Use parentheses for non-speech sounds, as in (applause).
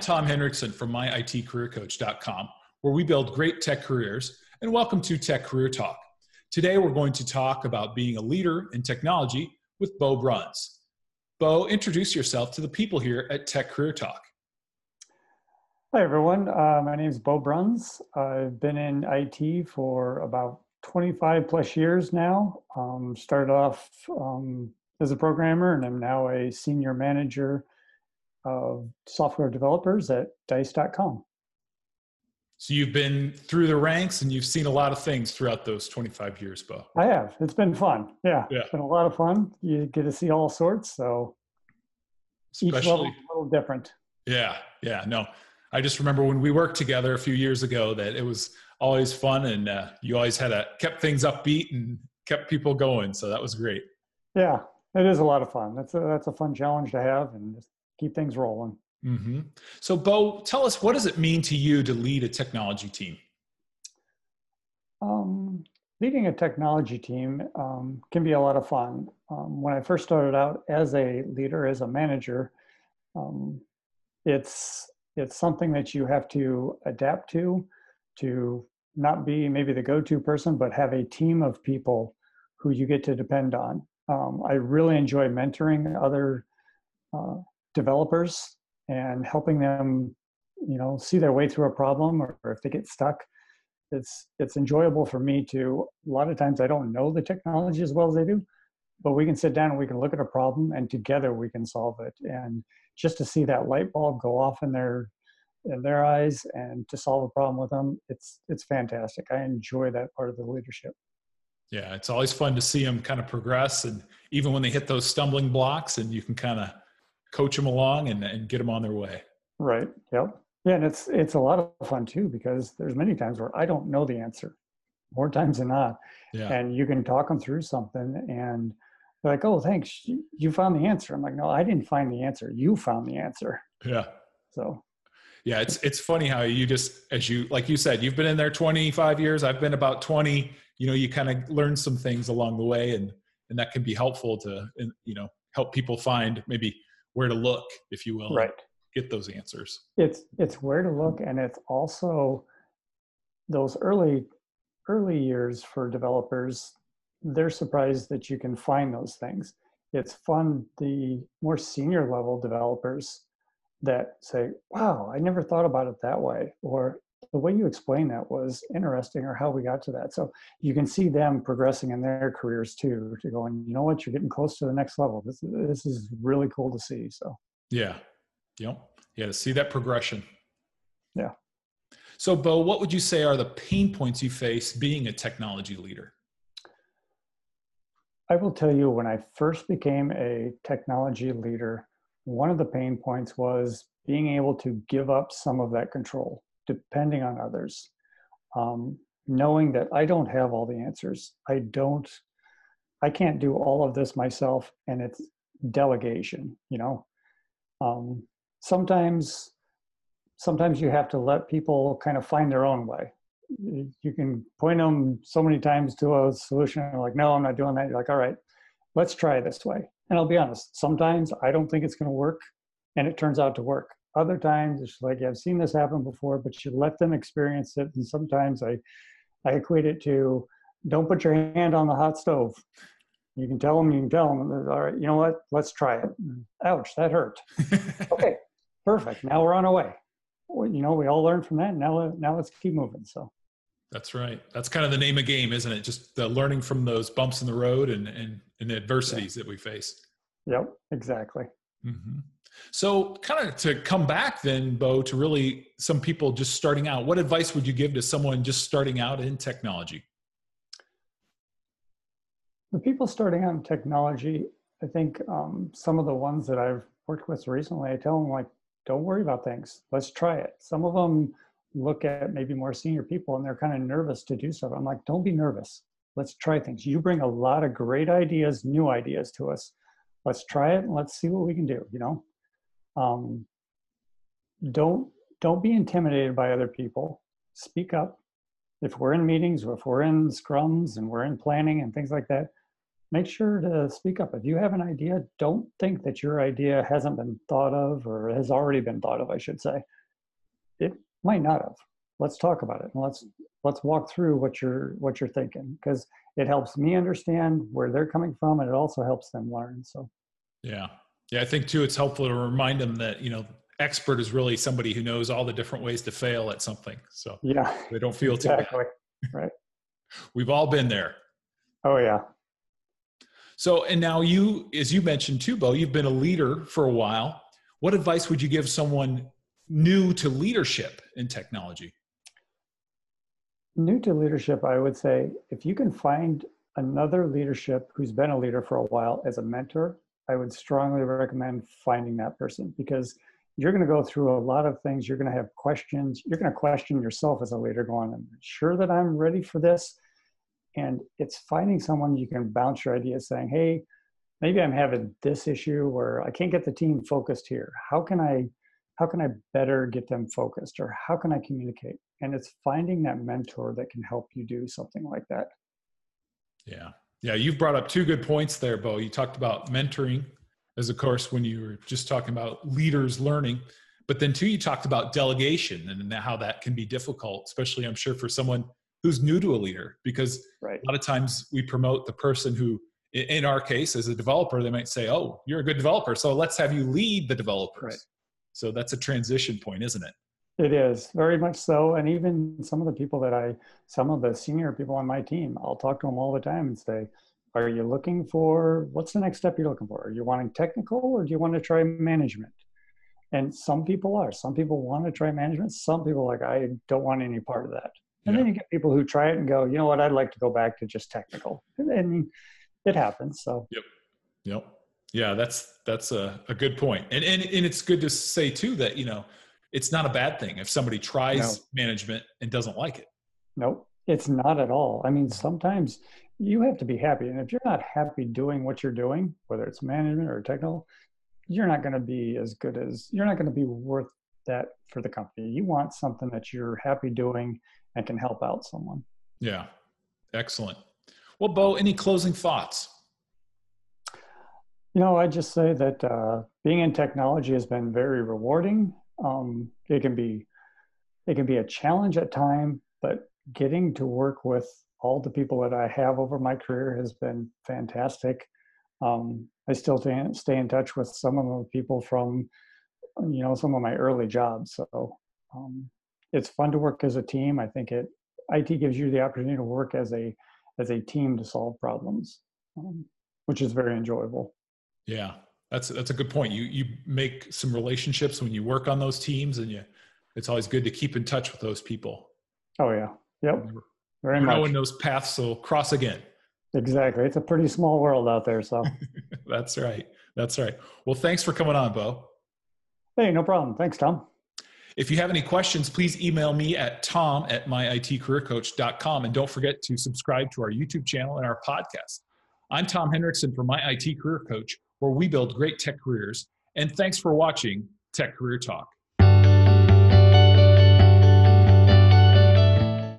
Tom Hendrickson from myitcareercoach.com, where we build great tech careers, and welcome to Tech Career Talk. Today, we're going to talk about being a leader in technology with Bo Bruns. Bo, introduce yourself to the people here at Tech Career Talk. Hi, everyone. Uh, my name is Bo Bruns. I've been in IT for about 25 plus years now. Um, started off um, as a programmer, and I'm now a senior manager of software developers at dice.com. So you've been through the ranks and you've seen a lot of things throughout those 25 years, Bo. I have. It's been fun. Yeah. yeah. It's been a lot of fun. You get to see all sorts. So Especially, each level is a little different. Yeah. Yeah. No, I just remember when we worked together a few years ago that it was always fun and uh, you always had a kept things upbeat and kept people going. So that was great. Yeah. It is a lot of fun. That's a, that's a fun challenge to have and just keep things rolling. Mm-hmm. So, Bo, tell us what does it mean to you to lead a technology team? Um, leading a technology team um, can be a lot of fun. Um, when I first started out as a leader, as a manager, um, it's it's something that you have to adapt to, to not be maybe the go-to person, but have a team of people who you get to depend on. Um, I really enjoy mentoring other uh, developers and helping them you know see their way through a problem or, or, if they get stuck it's it's enjoyable for me to a lot of times i don't know the technology as well as they do but we can sit down and we can look at a problem and together we can solve it. And just to see that light bulb go off in their in their eyes and to solve a problem with them it's it's fantastic. I enjoy that part of the leadership. Yeah it's always fun to see them kind of progress and even when they hit those stumbling blocks and you can kind of coach them along and, and get them on their way. Right. Yep. Yeah, and it's it's a lot of fun too because there's many times where I don't know the answer, more times than not. Yeah. And you can talk them through something, and they're like, "Oh, thanks, you found the answer." I'm like, "No, I didn't find the answer. You found the answer." Yeah. So. Yeah, it's it's funny how you just as you like you said you've been in there 25 years. I've been about 20. You know, you kind of learn some things along the way, and and that can be helpful to you know help people find maybe where to look, if you will, right? Get those answers. It's it's where to look, and it's also those early early years for developers. They're surprised that you can find those things. It's fun the more senior level developers that say, "Wow, I never thought about it that way," or the way you explained that was interesting or how we got to that. So you can see them progressing in their careers too to going you know what? You're getting close to the next level. This, this is really cool to see so. Yeah. Yep. Yeah to see that progression. Yeah. So bo what would you say are the pain points you face being a technology leader? I will tell you when i first became a technology leader one of the pain points was being able to give up some of that control depending on others, um, knowing that I don't have all the answers. I don't, I can't do all of this myself, and it's delegation. You know, um, sometimes, sometimes you have to let people kind of find their own way. You can point them so many times to a solution, like, no, I'm not doing that. You're like, all right, let's try this way. And I'll be honest, sometimes I don't think it's going to work, and it turns out to work other times it's like i've seen this happen before but you let them experience it and sometimes i i equate it to don't put your hand on the hot stove. You can tell them you can tell them all right you know what? Let's try it. Ouch that hurt. (laughs) Okay perfect. Now we're on our way. Well, you know we all learned from that. Now now let's keep moving so. That's right. That's kind of the name of game isn't it? Just the learning from those bumps in the road and and, and the adversities yeah. that we face. Yep exactly. Mm-hmm. So, kind of to come back then, Bo, to really some people just starting out, what advice would you give to someone just starting out in technology? The people starting out in technology, I think um, some of the ones that I've worked with recently, I tell them, like, don't worry about things. Let's try it. Some of them look at maybe more senior people and they're kind of nervous to do stuff. I'm like, don't be nervous. Let's try things. You bring a lot of great ideas, new ideas to us. Let's try it and let's see what we can do, you know? Um, don't don't be intimidated by other people speak up if we're in meetings or if we're in scrums and we're in planning and things like that make sure to speak up. If you have an idea, don't think that your idea hasn't been thought of or has already been thought of, I should say. It might not have. Let's talk about it. And let's let's walk through what you're what you're thinking because it helps me understand where they're coming from and it also helps them learn. So yeah. Yeah, I think too it's helpful to remind them that, you know, expert is really somebody who knows all the different ways to fail at something. So yeah, they don't feel exactly. too bad. Right. (laughs) We've all been there. Oh yeah. So, and now you, as you mentioned too, Bo, you've been a leader for a while. What advice would you give someone new to leadership in technology? New to leadership, I would say if you can find another leadership who's been a leader for a while as a mentor, I would strongly recommend finding that person because you're going to go through a lot of things. You're going to have questions. You're going to question yourself as a leader, going, I'm sure that I'm ready for this. And it's finding someone you can bounce your ideas saying, hey, maybe I'm having this issue where I can't get the team focused here. How can I how can I better get them focused or how can I communicate? And it's finding that mentor that can help you do something like that. Yeah. Yeah, you've brought up two good points there, Bo. You talked about mentoring as of course when you were just talking about leaders learning but then too you talked about delegation and how that can be difficult especially i'm sure for someone who's new to a leader because right. a lot of times we promote the person who in our case as a developer they might say oh you're a good developer so let's have you lead the developers right. so that's a transition point isn't it it is very much so and even some of the people that i some of the senior people on my team i'll talk to them all the time and say are you looking for what's the next step you're looking for are you wanting technical or do you want to try management and some people are some people want to try management some people like i don't want any part of that and yeah. then you get people who try it and go, you know what, I'd like to go back to just technical. And, and it happens. So Yep. Yep. Yeah, that's that's a, a good point. And, and and it's good to say too that, you know, it's not a bad thing if somebody tries no. management and doesn't like it. Nope. It's not at all. I mean, sometimes you have to be happy. And if you're not happy doing what you're doing, whether it's management or technical, you're not going to be as good as you're not going to be worth that for the company. You want something that you're happy doing and can help out someone. Yeah, excellent. Well, Bo, any closing thoughts? You know, I just say that uh, being in technology has been very rewarding. Um, it can be it can be a challenge at time, but getting to work with all the people that I have over my career has been fantastic. Um, I still stay in touch with some of the people from, you know, some of my early jobs. So um, it's fun to work as a team. I think it IT gives you the opportunity to work as a as a team to solve problems, um, which is very enjoyable. Yeah, that's that's a good point. You you make some relationships when you work on those teams, and you it's always good to keep in touch with those people. Oh yeah, yep, very much. Knowing those paths will cross again. Exactly, it's a pretty small world out there. So (laughs) that's right. That's right. Well, thanks for coming on, Bo. Hey, no problem. Thanks, Tom. If you have any questions, please email me at tom at myitcareercoach.com. And don't forget to subscribe to our YouTube channel and our podcast. I'm Tom Hendrickson from My IT Career Coach, where we build great tech careers. And thanks for watching Tech Career Talk.